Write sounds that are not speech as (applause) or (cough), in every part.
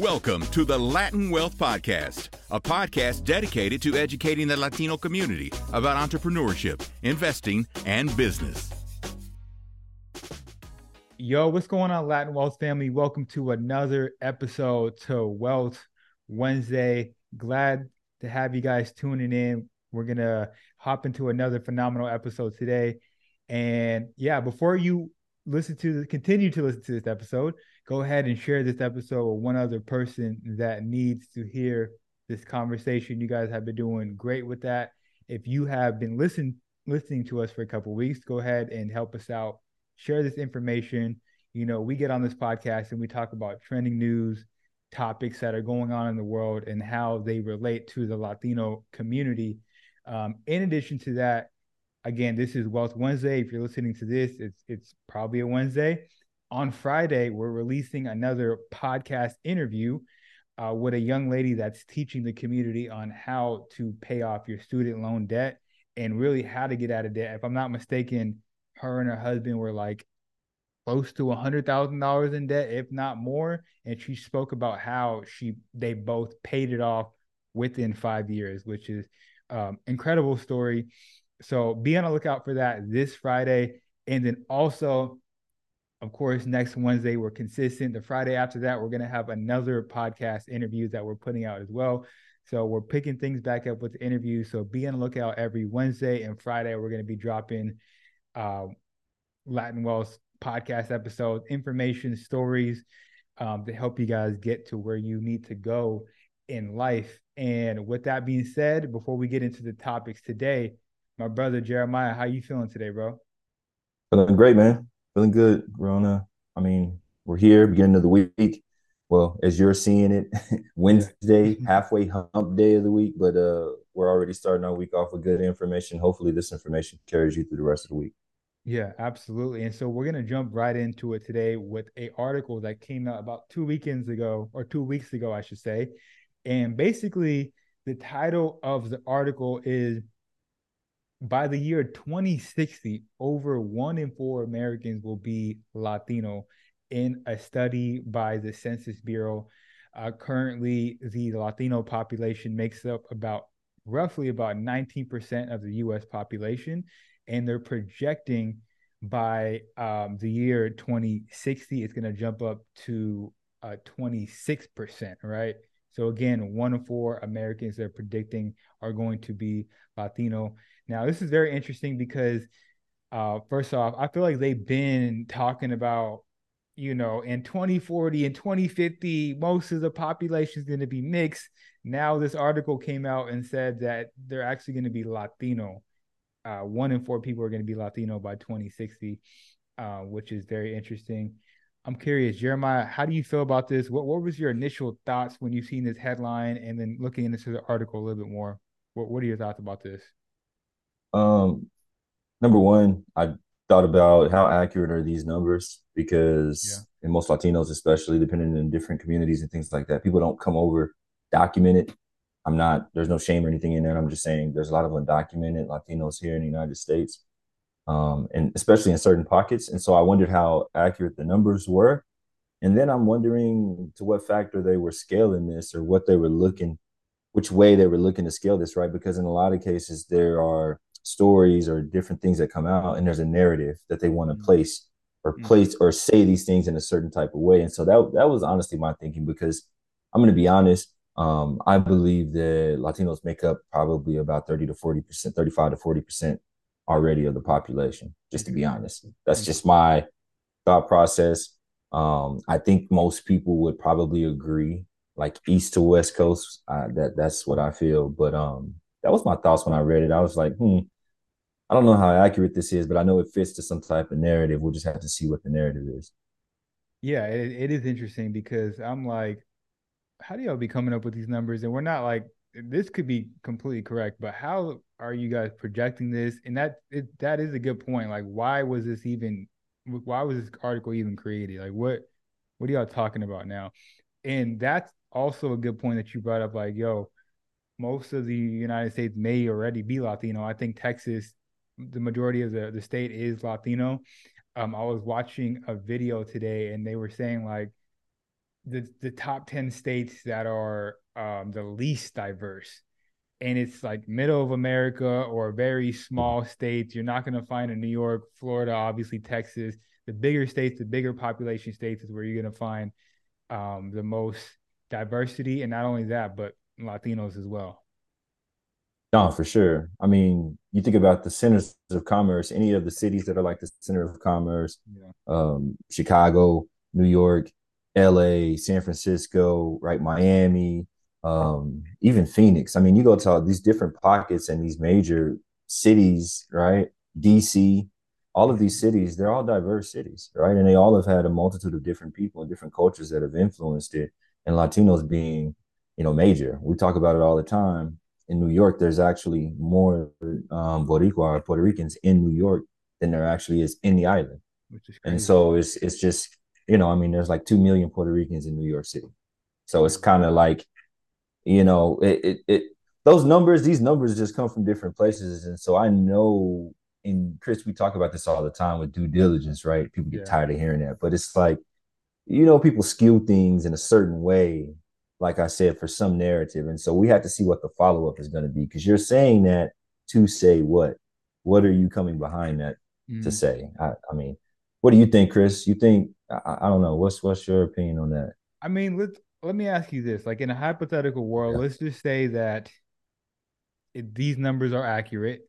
Welcome to the Latin Wealth Podcast, a podcast dedicated to educating the Latino community about entrepreneurship, investing, and business. Yo, what's going on, Latin Wealth family? Welcome to another episode to Wealth Wednesday. Glad to have you guys tuning in. We're going to hop into another phenomenal episode today. And yeah, before you listen to continue to listen to this episode, go ahead and share this episode with one other person that needs to hear this conversation. You guys have been doing great with that. If you have been listening listening to us for a couple weeks, go ahead and help us out. Share this information. You know, we get on this podcast and we talk about trending news, topics that are going on in the world, and how they relate to the Latino community. Um, in addition to that, again, this is Wealth Wednesday. If you're listening to this, it's it's probably a Wednesday. On Friday, we're releasing another podcast interview uh, with a young lady that's teaching the community on how to pay off your student loan debt and really how to get out of debt. If I'm not mistaken, her and her husband were like close to a hundred thousand dollars in debt, if not more. And she spoke about how she they both paid it off within five years, which is um, incredible story. So be on the lookout for that this Friday. And then also, of course, next Wednesday, we're consistent. The Friday after that, we're going to have another podcast interview that we're putting out as well. So we're picking things back up with the interviews. So be on the lookout every Wednesday and Friday. We're going to be dropping uh, Latin Wealth podcast episodes, information, stories um, to help you guys get to where you need to go in life. And with that being said, before we get into the topics today, my brother Jeremiah. How you feeling today, bro? Feeling great, man. Feeling good, Rona. I mean, we're here, beginning of the week. Well, as you're seeing it, (laughs) Wednesday, (laughs) halfway hump day of the week, but uh, we're already starting our week off with good information. Hopefully, this information carries you through the rest of the week. Yeah, absolutely. And so we're gonna jump right into it today with a article that came out about two weekends ago, or two weeks ago, I should say. And basically, the title of the article is by the year 2060, over one in four Americans will be Latino in a study by the Census Bureau. Uh, currently, the Latino population makes up about roughly about 19% of the US population, and they're projecting by um, the year 2060, it's going to jump up to uh, 26%, right? So, again, one in four Americans they're predicting are going to be Latino. Now, this is very interesting because, uh, first off, I feel like they've been talking about, you know, in 2040 and 2050, most of the population is going to be mixed. Now, this article came out and said that they're actually going to be Latino. Uh, one in four people are going to be Latino by 2060, uh, which is very interesting. I'm curious, Jeremiah, how do you feel about this? What what was your initial thoughts when you seen this headline and then looking into the article a little bit more? What what are your thoughts about this? Um, number one, I thought about how accurate are these numbers because yeah. in most Latinos, especially depending on different communities and things like that, people don't come over documented. I'm not. There's no shame or anything in that. I'm just saying there's a lot of undocumented Latinos here in the United States, um, and especially in certain pockets. And so I wondered how accurate the numbers were, and then I'm wondering to what factor they were scaling this or what they were looking, which way they were looking to scale this, right? Because in a lot of cases there are stories or different things that come out and there's a narrative that they want to mm-hmm. place or mm-hmm. place or say these things in a certain type of way and so that that was honestly my thinking because i'm going to be honest um, i believe that latinos make up probably about 30 to 40 percent 35 to 40 percent already of the population just to be honest that's mm-hmm. just my thought process um, i think most people would probably agree like east to west coast uh, that that's what i feel but um that was my thoughts when I read it. I was like, hmm, I don't know how accurate this is, but I know it fits to some type of narrative. We'll just have to see what the narrative is. Yeah, it, it is interesting because I'm like, how do y'all be coming up with these numbers? And we're not like this could be completely correct, but how are you guys projecting this? And that it, that is a good point. Like, why was this even? Why was this article even created? Like, what what are y'all talking about now? And that's also a good point that you brought up. Like, yo, most of the United States may already be Latino. I think Texas the majority of the, the state is Latino. Um, I was watching a video today and they were saying like the the top 10 states that are um, the least diverse and it's like middle of america or very small states you're not going to find in new york florida obviously texas. The bigger states the bigger population states is where you're going to find um, the most diversity and not only that but latinos as well. No for sure. I mean you think about the centers of commerce any of the cities that are like the center of commerce yeah. um, chicago new york LA, San Francisco, right, Miami, um, even Phoenix. I mean, you go to all these different pockets and these major cities, right? DC, all of these cities, they're all diverse cities, right? And they all have had a multitude of different people and different cultures that have influenced it. And Latinos being, you know, major. We talk about it all the time. In New York, there's actually more um, Boricua or Puerto Ricans in New York than there actually is in the island. Is And so it's it's just you know, I mean, there's like two million Puerto Ricans in New York City, so it's kind of like, you know, it, it it those numbers, these numbers just come from different places, and so I know. And Chris, we talk about this all the time with due diligence, right? People get yeah. tired of hearing that, but it's like, you know, people skew things in a certain way, like I said, for some narrative, and so we have to see what the follow up is going to be because you're saying that to say what? What are you coming behind that mm. to say? I, I mean, what do you think, Chris? You think I, I, don't know. What's what's your opinion on that? I mean, let let me ask you this: like in a hypothetical world, yeah. let's just say that these numbers are accurate.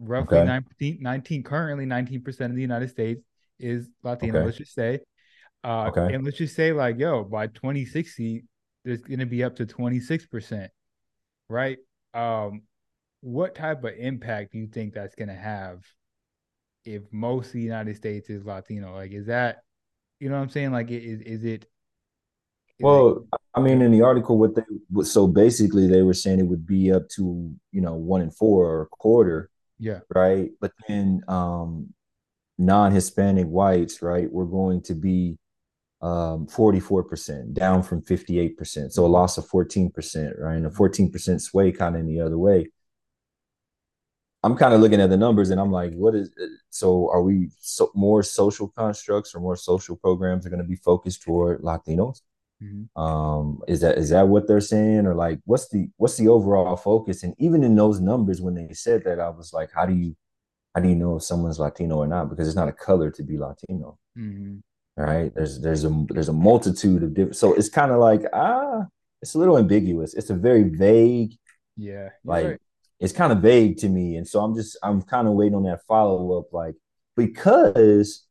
Roughly okay. 19, 19, currently 19% of the United States is Latino, okay. let's just say. Uh, okay. And let's just say, like, yo, by 2060, there's going to be up to 26%, right? Um, what type of impact do you think that's going to have if most of the United States is Latino? Like, is that you know what I'm saying? Like, is is it? Well, I mean, in the article, what they so basically they were saying it would be up to you know one in four or a quarter. Yeah. Right. But then um non-Hispanic whites, right, we're going to be um 44% down from 58%. So a loss of 14%, right? And a 14% sway kind of in the other way. I'm kind of looking at the numbers and I'm like, what is so? Are we so, more social constructs or more social programs are going to be focused toward Latinos? Mm-hmm. Um, is that is that what they're saying, or like what's the what's the overall focus? And even in those numbers, when they said that, I was like, how do you how do you know if someone's Latino or not? Because it's not a color to be Latino, mm-hmm. right? There's there's a there's a multitude of different. So it's kind of like ah, it's a little ambiguous. It's a very vague, yeah, like. Right it's kind of vague to me. And so I'm just I'm kind of waiting on that follow up, like because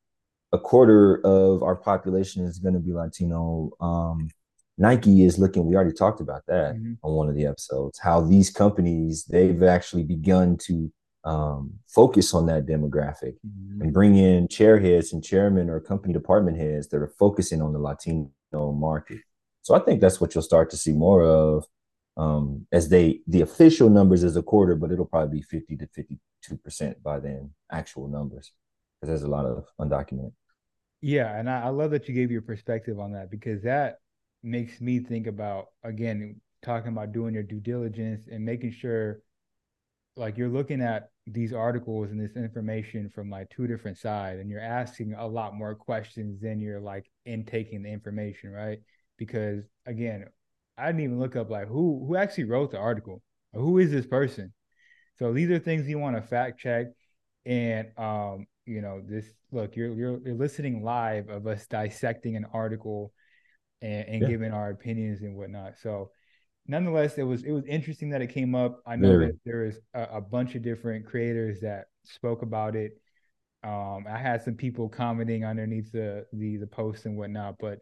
a quarter of our population is going to be Latino. Um, Nike is looking. We already talked about that mm-hmm. on one of the episodes. How these companies they've actually begun to um, focus on that demographic mm-hmm. and bring in chair chairheads and chairmen or company department heads that are focusing on the Latino market. So I think that's what you'll start to see more of um, as they the official numbers is a quarter, but it'll probably be 50 to 52 percent by then, actual numbers, because there's a lot of undocumented. Yeah, and I, I love that you gave your perspective on that because that makes me think about again talking about doing your due diligence and making sure like you're looking at these articles and this information from like two different sides and you're asking a lot more questions than you're like intaking the information right because again I didn't even look up like who who actually wrote the article. Who is this person? So these are things you want to fact check. And um, you know, this look, you're you're, you're listening live of us dissecting an article and, and yeah. giving our opinions and whatnot. So nonetheless, it was it was interesting that it came up. I know Very. that there is a, a, bunch of different creators that spoke about it. Um, I had some people commenting underneath the the the post and whatnot, but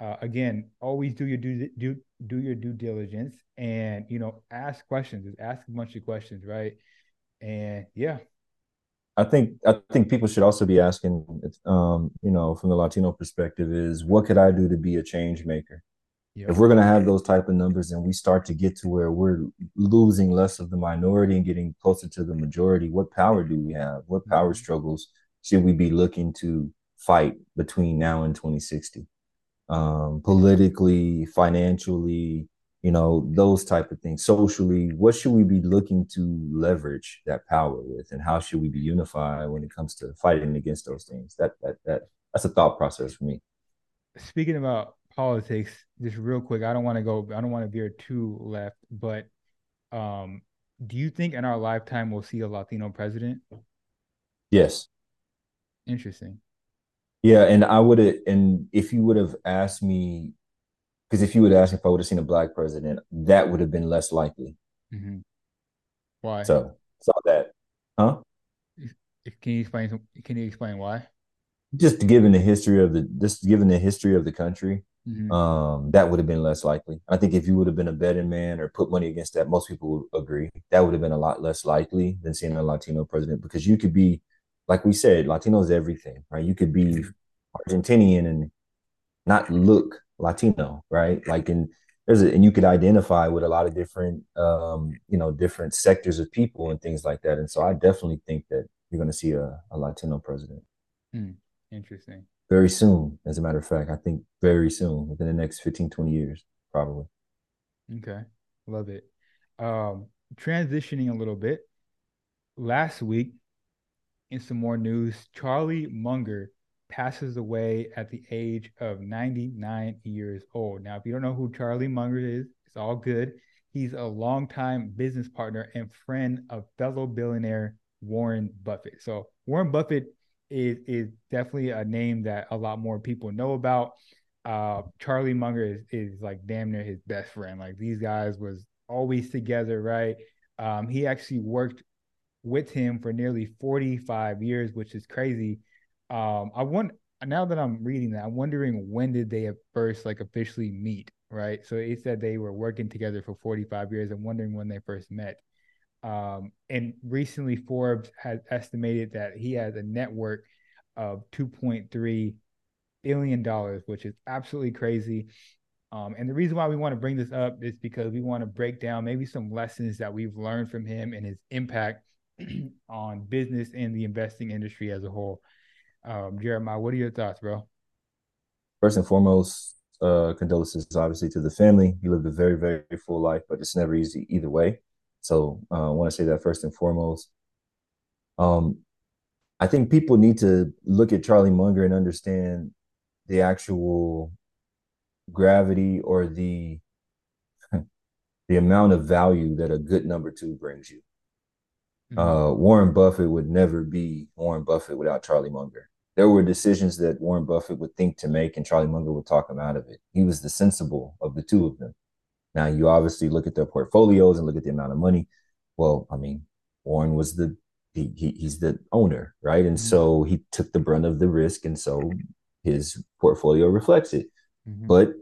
uh, again, always do your due, do do your due diligence and you know ask questions. Just ask a bunch of questions, right? And yeah, I think I think people should also be asking, um, you know, from the Latino perspective, is what could I do to be a change maker? Yep. If we're going to have those type of numbers and we start to get to where we're losing less of the minority and getting closer to the majority, what power do we have? What power mm-hmm. struggles should we be looking to fight between now and 2060? um, politically, financially, you know, those type of things. Socially, what should we be looking to leverage that power with, and how should we be unified when it comes to fighting against those things? That that that that's a thought process for me. Speaking about politics, just real quick. I don't want to go. I don't want to veer too left, but um, do you think in our lifetime we'll see a Latino president? Yes. Interesting. Yeah, and I would have, and if you would have asked me, because if you would ask if I would have seen a black president, that would have been less likely. Mm-hmm. Why? So saw that, huh? Can you explain? Can you explain why? Just given the history of the, just given the history of the country, mm-hmm. um, that would have been less likely. I think if you would have been a betting man or put money against that, most people would agree that would have been a lot less likely than seeing a Latino president because you could be, like we said, Latino is everything, right? You could be mm-hmm. Argentinian and not look Latino, right? Like in there's a, and you could identify with a lot of different um, you know, different sectors of people and things like that. And so I definitely think that you're gonna see a, a Latino president. Hmm. Interesting. Very soon, as a matter of fact. I think very soon, within the next 15, 20 years, probably. Okay. Love it. Um, transitioning a little bit. Last week, in some more news, Charlie Munger passes away at the age of 99 years old. Now, if you don't know who Charlie Munger is, it's all good. He's a longtime business partner and friend of fellow billionaire Warren Buffett. So Warren Buffett is is definitely a name that a lot more people know about. Uh, Charlie Munger is, is like damn near his best friend. Like these guys was always together, right? Um, he actually worked with him for nearly 45 years, which is crazy. Um, I want now that I'm reading that, I'm wondering when did they first like officially meet, right? So he said they were working together for 45 years. I'm wondering when they first met. Um, and recently, Forbes has estimated that he has a net worth of 2.3 billion dollars, which is absolutely crazy. Um, and the reason why we want to bring this up is because we want to break down maybe some lessons that we've learned from him and his impact (clears throat) on business and the investing industry as a whole. Um, Jeremiah, what are your thoughts, bro? First and foremost, uh, condolences obviously to the family. He lived a very, very full life, but it's never easy either way. So uh, I want to say that first and foremost. Um, I think people need to look at Charlie Munger and understand the actual gravity or the (laughs) the amount of value that a good number two brings you. Mm-hmm. Uh, Warren Buffett would never be Warren Buffett without Charlie Munger. There were decisions that Warren Buffett would think to make, and Charlie Munger would talk him out of it. He was the sensible of the two of them. Now you obviously look at their portfolios and look at the amount of money. Well, I mean, Warren was the he, he he's the owner, right? And mm-hmm. so he took the brunt of the risk, and so his portfolio reflects it. Mm-hmm. But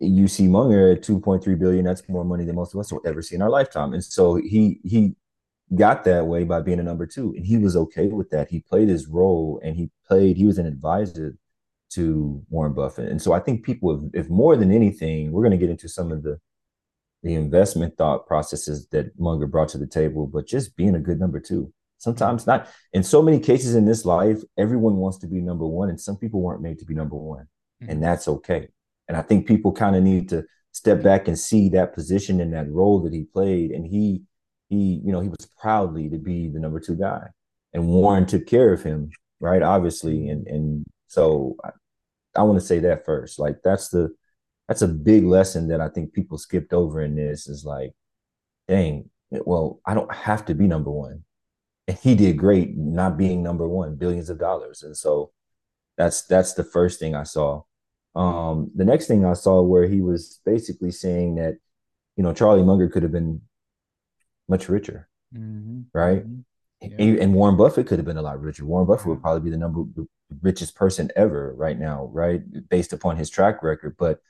you see Munger at 2.3 billion, that's more money than most of us will ever see in our lifetime. And so he he got that way by being a number two. And he was okay with that. He played his role and he played, he was an advisor to Warren Buffett. And so I think people, if, if more than anything, we're going to get into some of the the investment thought processes that Munger brought to the table, but just being a good number two. Sometimes not in so many cases in this life, everyone wants to be number one, and some people weren't made to be number one, mm-hmm. and that's okay. And I think people kind of need to step back and see that position and that role that he played. And he he, you know, he was proudly to be the number two guy. And Warren took care of him, right? Obviously. And and so I, I want to say that first. Like that's the that's a big lesson that I think people skipped over in this is like, dang, well, I don't have to be number one. And he did great not being number one, billions of dollars. And so that's that's the first thing I saw. Um, the next thing I saw where he was basically saying that, you know, Charlie Munger could have been much richer, mm-hmm. right? Mm-hmm. Yeah. And Warren Buffett could have been a lot richer. Warren Buffett would probably be the number the richest person ever right now, right? Based upon his track record. But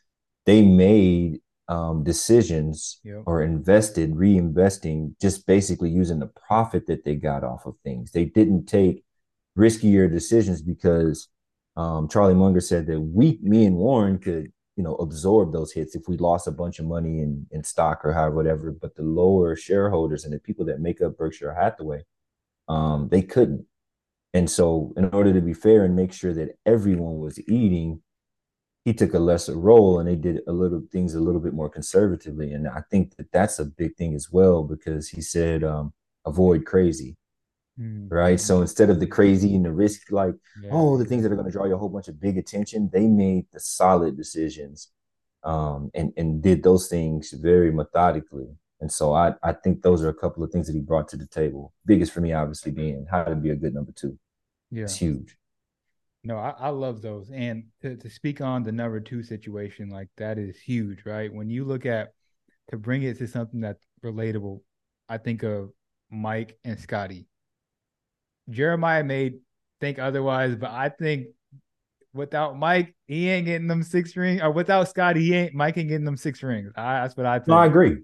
they made um, decisions yep. or invested, reinvesting, just basically using the profit that they got off of things. They didn't take riskier decisions because um, Charlie Munger said that we, me and Warren could you know absorb those hits if we lost a bunch of money in in stock or however whatever. But the lower shareholders and the people that make up berkshire hathaway um, they couldn't. And so in order to be fair and make sure that everyone was eating he took a lesser role and they did a little things a little bit more conservatively. And i think that that's a big thing as well because he said um, avoid crazy Mm-hmm. Right. So instead of the crazy and the risk, like, yeah. oh, the things that are going to draw you a whole bunch of big attention, they made the solid decisions um, and, and did those things very methodically. And so I, I think those are a couple of things that he brought to the table. Biggest for me, obviously, being how to be a good number two. Yeah. It's huge. No, I, I love those. And to, to speak on the number two situation, like that is huge, right? When you look at to bring it to something that's relatable, I think of Mike and Scottie. Jeremiah may think otherwise, but I think without Mike, he ain't getting them six rings. Or without Scottie, he ain't Mike ain't getting them six rings. I, that's what I think. No, I agree.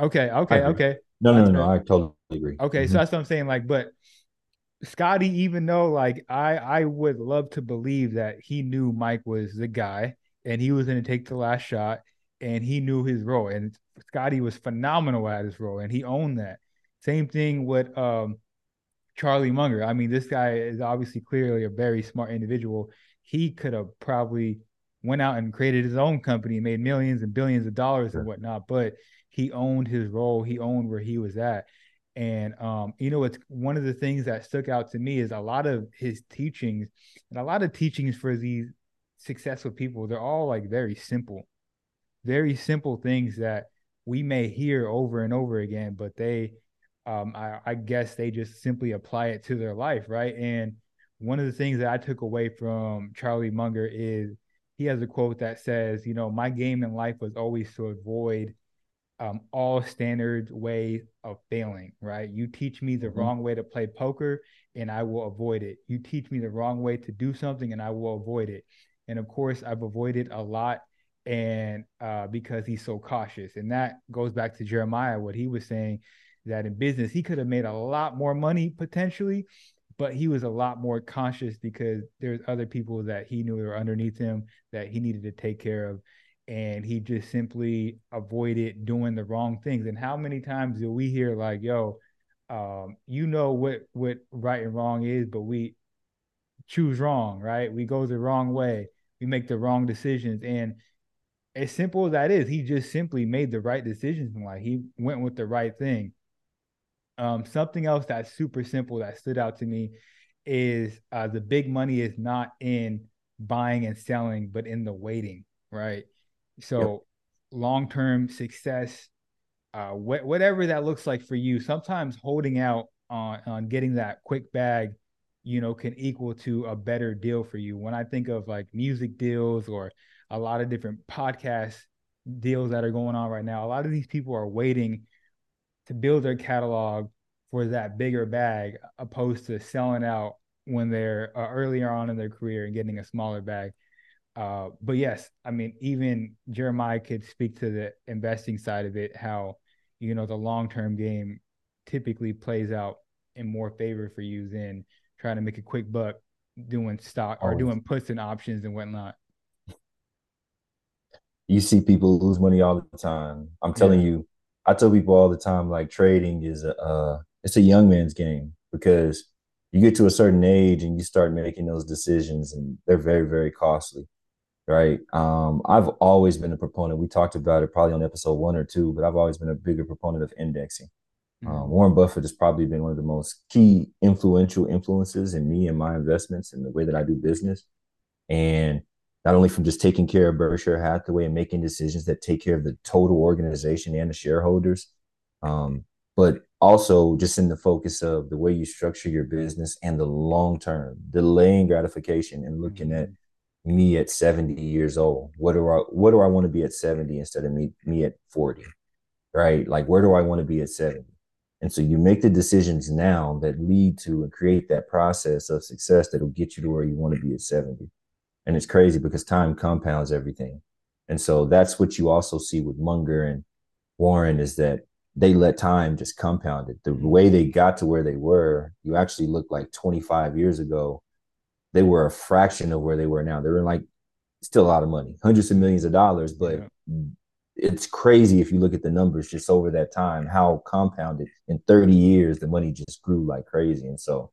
Okay, okay, agree. okay. No, no, no, no, I totally agree. Okay, mm-hmm. so that's what I'm saying. Like, but Scottie, even though like I I would love to believe that he knew Mike was the guy and he was going to take the last shot and he knew his role and Scottie was phenomenal at his role and he owned that. Same thing with um Charlie Munger. I mean, this guy is obviously clearly a very smart individual. He could have probably went out and created his own company, made millions and billions of dollars sure. and whatnot, but he owned his role. He owned where he was at. And um, you know, it's one of the things that stuck out to me is a lot of his teachings and a lot of teachings for these successful people, they're all like very simple, very simple things that we may hear over and over again, but they um, I, I guess they just simply apply it to their life, right? And one of the things that I took away from Charlie Munger is he has a quote that says, you know, my game in life was always to avoid um, all standard way of failing, right? You teach me the mm-hmm. wrong way to play poker and I will avoid it. You teach me the wrong way to do something and I will avoid it. And of course, I've avoided a lot and uh, because he's so cautious. And that goes back to Jeremiah, what he was saying that in business, he could have made a lot more money potentially, but he was a lot more conscious because there's other people that he knew were underneath him that he needed to take care of and he just simply avoided doing the wrong things. And how many times do we hear like, "Yo, um, you know what what right and wrong is, but we choose wrong, right? We go the wrong way, we make the wrong decisions." And as simple as that is, he just simply made the right decisions in life. He went with the right thing. Um, something else that's super simple that stood out to me is uh, the big money is not in buying and selling, but in the waiting, right? So yep. long term success, uh, wh- whatever that looks like for you, sometimes holding out on on getting that quick bag, you know, can equal to a better deal for you. When I think of like music deals or a lot of different podcast deals that are going on right now, a lot of these people are waiting to build their catalog for that bigger bag opposed to selling out when they're uh, earlier on in their career and getting a smaller bag. Uh, but yes, I mean, even Jeremiah could speak to the investing side of it, how, you know, the long term game typically plays out in more favor for you than trying to make a quick buck doing stock or doing puts and options and whatnot. You see people lose money all the time. I'm telling yeah. you, I tell people all the time, like trading is a, uh, it's a young man's game because you get to a certain age and you start making those decisions and they're very, very costly right? Um, I've always been a proponent. We talked about it probably on episode one or two, but I've always been a bigger proponent of indexing. Mm-hmm. Um, Warren Buffett has probably been one of the most key influential influences in me and my investments and the way that I do business. And not only from just taking care of Berkshire Hathaway and making decisions that take care of the total organization and the shareholders, um, but also just in the focus of the way you structure your business and the long term, delaying gratification and looking at me at 70 years old? What do I what do I want to be at 70 instead of me me at 40? Right? Like where do I want to be at 70? And so you make the decisions now that lead to and create that process of success that'll get you to where you want to be at 70. And it's crazy because time compounds everything. And so that's what you also see with Munger and Warren is that they let time just compound it. The mm-hmm. way they got to where they were, you actually look like 25 years ago they were a fraction of where they were now. They were like still a lot of money, hundreds of millions of dollars, but yeah. it's crazy if you look at the numbers just over that time, how compounded in 30 years the money just grew like crazy. And so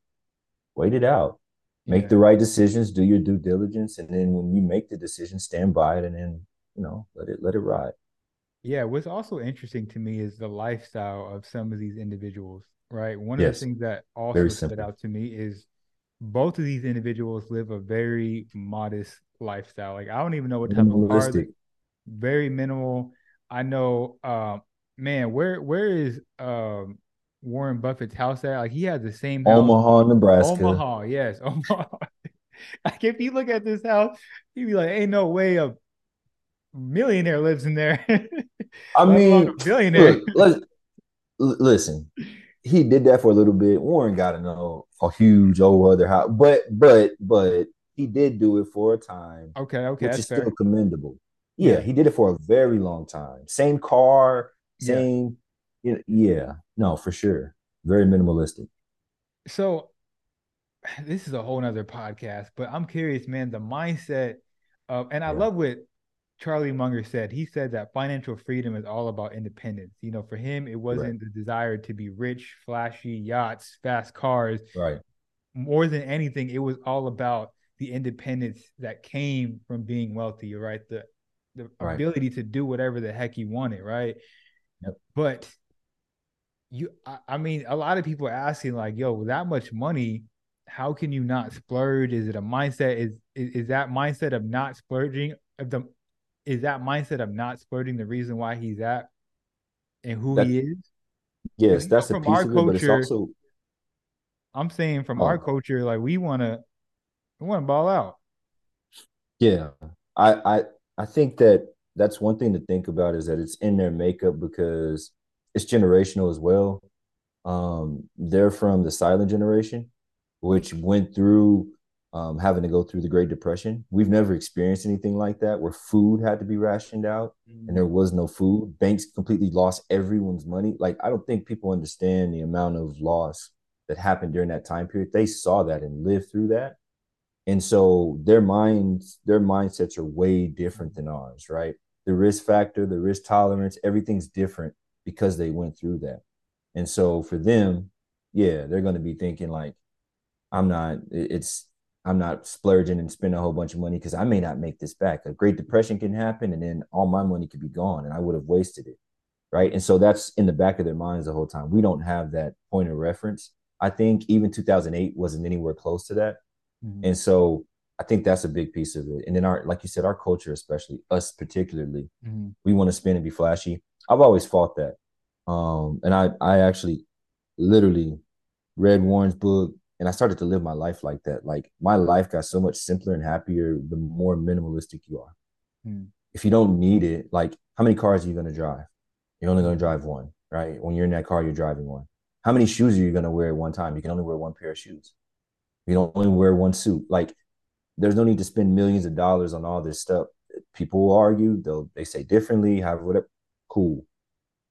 wait it out. Make the right decisions, do your due diligence, and then when you make the decision, stand by it and then, you know, let it let it ride. Yeah, what's also interesting to me is the lifestyle of some of these individuals, right? One Yes. of the things that also stood out to me is both of these individuals live a very modest lifestyle. Like I don't even know what type of car, very minimal. I know, um, man, where where is um Warren Buffett's house at? Like he has the same house. Omaha, Nebraska. Omaha, yes, Omaha. (laughs) like if you look at this house, you'd be like, "Ain't no way a millionaire lives in there." I (laughs) mean, billionaire. look, listen. He did that for a little bit. Warren got to know a huge old other house, but but but he did do it for a time, Okay, okay, which that's is fair. still commendable. Yeah, Yeah. he did it for a very long time. Same car, same. Yeah, yeah, no, for sure. Very minimalistic. So (sighs) this is a whole nother podcast, but I'm curious, man, the mindset of, and I Yeah. love what Charlie Munger said. He said that financial freedom is all about independence. You know, for him, it wasn't the desire to be rich, flashy yachts, fast cars. Right. More than anything, it was all about the independence that came from being wealthy, right? The the Right. ability to do whatever the heck you wanted, right? Yep. But you I, I mean a lot of people are asking like yo with that much money how can you not splurge? Is it a mindset? Is is, is that mindset of not splurging of the is that mindset of not splurging the reason why he's at and who That- he is? Yes, that's a from piece our of it, but it's culture- also i'm saying from our Oh. culture like we want to we want to ball out. Yeah, I I I think that that's one thing to think about is that it's in their makeup because it's generational as well. Um, they're from the silent generation, which went through um, having to go through the Great Depression. We've never experienced anything like that where food had to be rationed out and there was no food. Banks completely lost everyone's money. Like I don't think people understand the amount of loss that happened during that time period. They saw that and lived through that. And so their minds, their mindsets are way different than ours, right? The risk factor, the risk tolerance, everything's different because they went through that. And so for them, yeah, they're going to be thinking like, I'm not, it's, I'm not splurging and spending a whole bunch of money because I may not make this back. A Great Depression can happen and then all my money could be gone and I would have wasted it. Right. And so that's in the back of their minds the whole time. We don't have that point of reference. I think even 2008 wasn't anywhere close to that. Mhm. And so I think that's a big piece of it. And then our, like you said, our culture, especially us particularly, Mhm. we want to spend and be flashy. I've always fought that. Um, and I, I actually literally read Warren's book and I started to live my life like that. Like my life got so much simpler and happier the more minimalistic you are. Hmm. If you don't need it, like how many cars are you going to drive? You're only going to drive one, right? When you're in that car, you're driving one. How many shoes are you going to wear at one time? You can only wear one pair of shoes. You don't only wear one suit. Like there's no need to spend millions of dollars on all this stuff. People will argue, they'll they say differently, have whatever. Cool.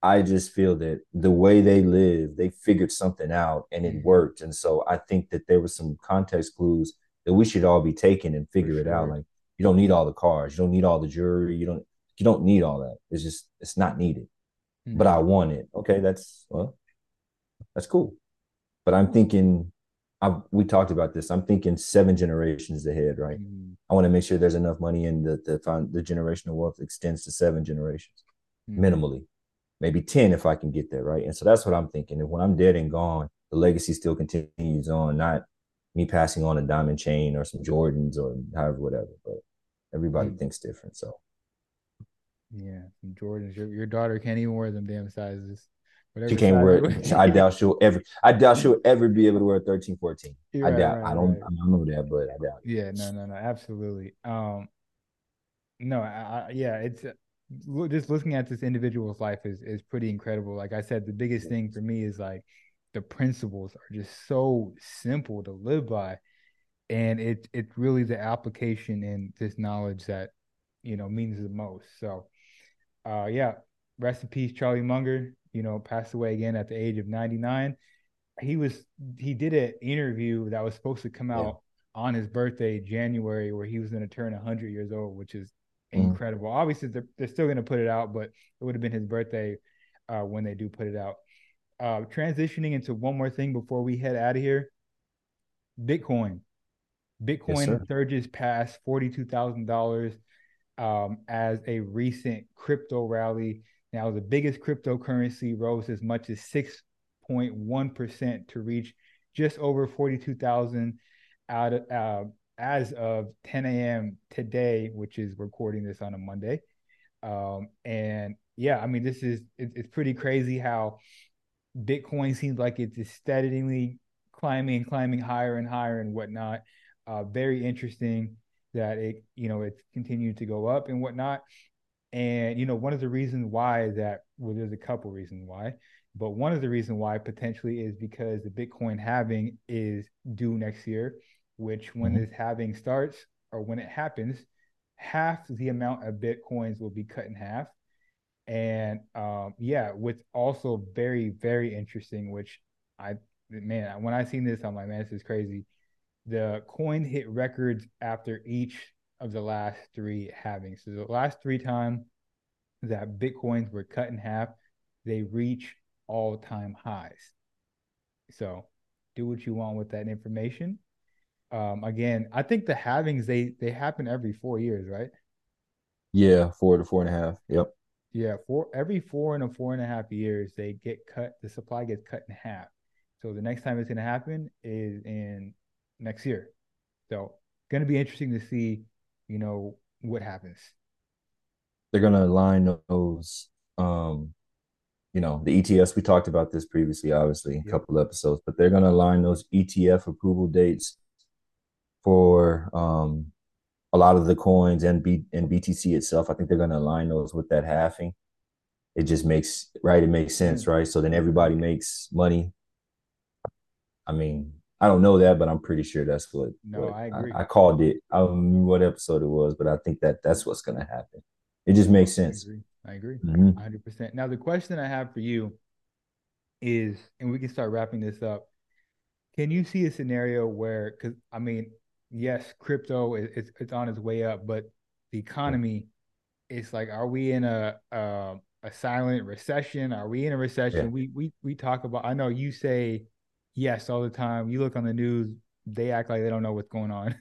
I just feel that the way they live, they figured something out and it Mhm. worked. And so I think that there was some context clues that we should all be taking and figure it out. Like you don't need all the cars, you don't need all the jewelry, you don't you don't need all that. It's just it's not needed. But I want it. Okay, that's well, that's cool. But I'm thinking I we talked about this. I'm thinking seven generations ahead, right? Mhm. I want to make sure there's enough money in the the the generational wealth extends to seven generations. Minimally, maybe 10 if I can get there, right? And so that's what I'm thinking. And when I'm dead and gone, the legacy still continues on, not me passing on a diamond chain or some Jordans or however, whatever. But everybody Mm. thinks different. So yeah some jordans your, your daughter can't even wear them damn sizes Whatever she can't wear it. I doubt she'll ever, I doubt she'll (laughs) ever be able to wear 13, 14. You're I right, doubt. right, I don't, right. I don't know that, but I doubt. Yeah, no, no, no, absolutely. Um, no, I, I, yeah, it's just looking at this individual's life is is pretty incredible. Like I said, the biggest thing for me is like the principles are just so simple to live by, and it it's really the application and this knowledge that you know means the most. So, uh, yeah, rest in peace, Charlie Munger. You know, passed away again at the age of ninety nine. He was he did an interview that was supposed to come Yeah. out on his birthday, January, where he was going to turn 100 years old, which is Mhm. incredible. Obviously, they're, they're still going to put it out, but it would have been his birthday uh, when they do put it out. Uh, transitioning into one more thing before we head out of here Bitcoin. Bitcoin sir. surges past $42,000 um, as a recent crypto rally Now, the biggest cryptocurrency rose as much as 6.1% to reach just over 42,000 out of, uh, as of 10 a.m. today, which is recording this on a Monday. Um, and yeah, I mean, this is it, it's pretty crazy how Bitcoin seems like it's steadily climbing and climbing higher and higher and whatnot. Uh, very interesting that it, you know, it's continued to go up and whatnot. And you know, one of the reasons why that well, there's a couple reasons why, but one of the reasons why potentially is because the Bitcoin halving is due next year, which when mm-hmm. this halving starts or when it happens, half the amount of Bitcoins will be cut in half. And um, yeah, with also very, very interesting, which I man, when I seen this, I'm like, man, this is crazy. The coin hit records after each of the last three halvings. So the last three times that Bitcoins were cut in half, they reach all time highs. So do what you want with that information. Um, again, I think the halvings they they happen every four years, right? Yeah, four to four and a half. Yep. Yeah, for every four and a four and a half years, they get cut. The supply gets cut in half. So the next time it's going to happen is in next year. So going to be interesting to see, you know, what happens. They're going to align those, um, you know, the ETFs. We talked about this previously, obviously, a couple episodes, but they're going to align those ETF approval dates for um, a lot of the coins and B and BTC itself. I think they're going to align those with that halving. It just makes right. It makes sense, mm-hmm. right? So then everybody makes money. I mean, I don't know that, but I'm pretty sure that's what. No, what I agree. I, I, called it. I don't remember what episode it was, but I think that that's what's going to happen. It just makes sense. I agree. I agree. Mm-hmm. 100%. Now, the question I have for you is, and we can start wrapping this up. Can you see a scenario where, because I mean, yes, crypto is it's, it's on its way up, but the economy, it's like, are we in a a, a silent recession? Are we in a recession? Yeah. We we we talk about. I know you say yes all the time. You look on the news, they act like they don't know what's going on.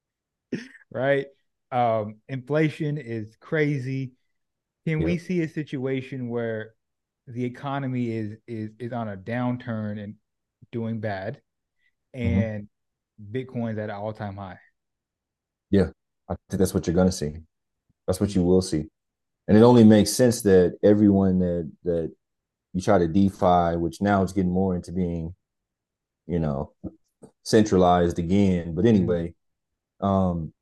(laughs) right? Um, inflation is crazy. Can we see a situation where the economy is is is on a downturn and doing bad mm-hmm. and mm-hmm. Bitcoin's at an all-time high? Yeah, I think that's what you're gonna see. That's what you will see. And it only makes sense that everyone that that you try to DeFi, which now it's getting more into being, you know, centralized again. But mm-hmm. anyway, um,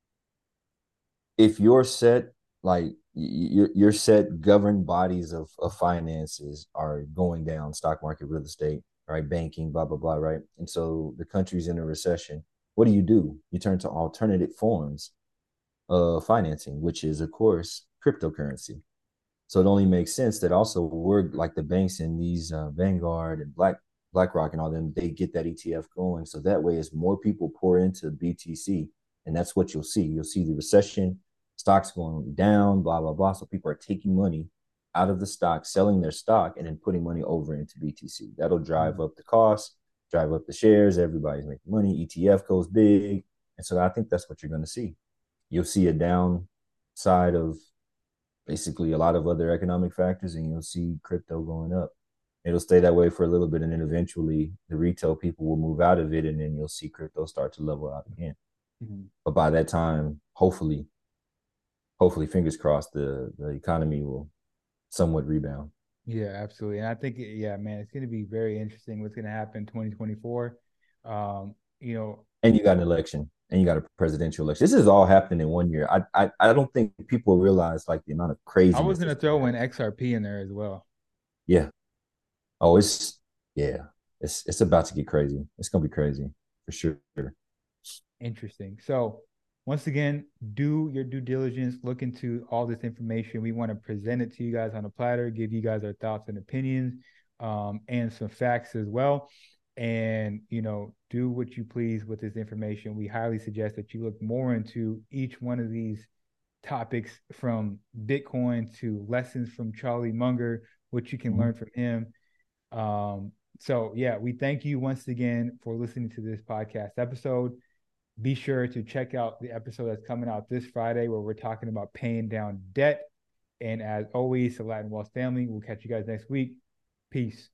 if you're set like your your set governed bodies of, of finances are going down, stock market, real estate, right, banking, blah blah blah, right, and so the country's in a recession. What do you do? You turn to alternative forms of financing, which is of course cryptocurrency. So it only makes sense that also we're like the banks in these uh, Vanguard and Black BlackRock and all them, they get that ETF going. So that way, as more people pour into BTC, and that's what you'll see. You'll see the recession, stocks going down, blah blah blah. So people are taking money out of the stock, selling their stock, and then putting money over into BTC. That'll drive up the cost, drive up the shares. Everybody's making money. ETF goes big, and so I think that's what you're going to see. You'll see a downside of basically a lot of other economic factors, and you'll see crypto going up. It'll stay that way for a little bit, and then eventually the retail people will move out of it, and then you'll see crypto start to level out again. Mm-hmm. But by that time, hopefully, hopefully, fingers crossed, the the economy will somewhat rebound. Yeah, absolutely. And I think, yeah, man, it's going to be very interesting what's going to happen in 2024. Um, you know, and you got an election and you got a presidential election. This is all happening in one year. I I, I don't think people realize like the amount of crazy. I was going to throw in XRP in there as well. Yeah. Oh, it's yeah. It's it's about to get crazy. It's gonna be crazy for sure. Interesting. So once again, do your due diligence, look into all this information. We want to present it to you guys on a platter, give you guys our thoughts and opinions, um, and some facts as well. And you know, do what you please with this information. We highly suggest that you look more into each one of these topics from Bitcoin to lessons from Charlie Munger, what you can mm-hmm. learn from him. Um, so yeah, we thank you once again for listening to this podcast episode be sure to check out the episode that's coming out this Friday where we're talking about paying down debt. And as always, the Latin Wealth family, we'll catch you guys next week. Peace.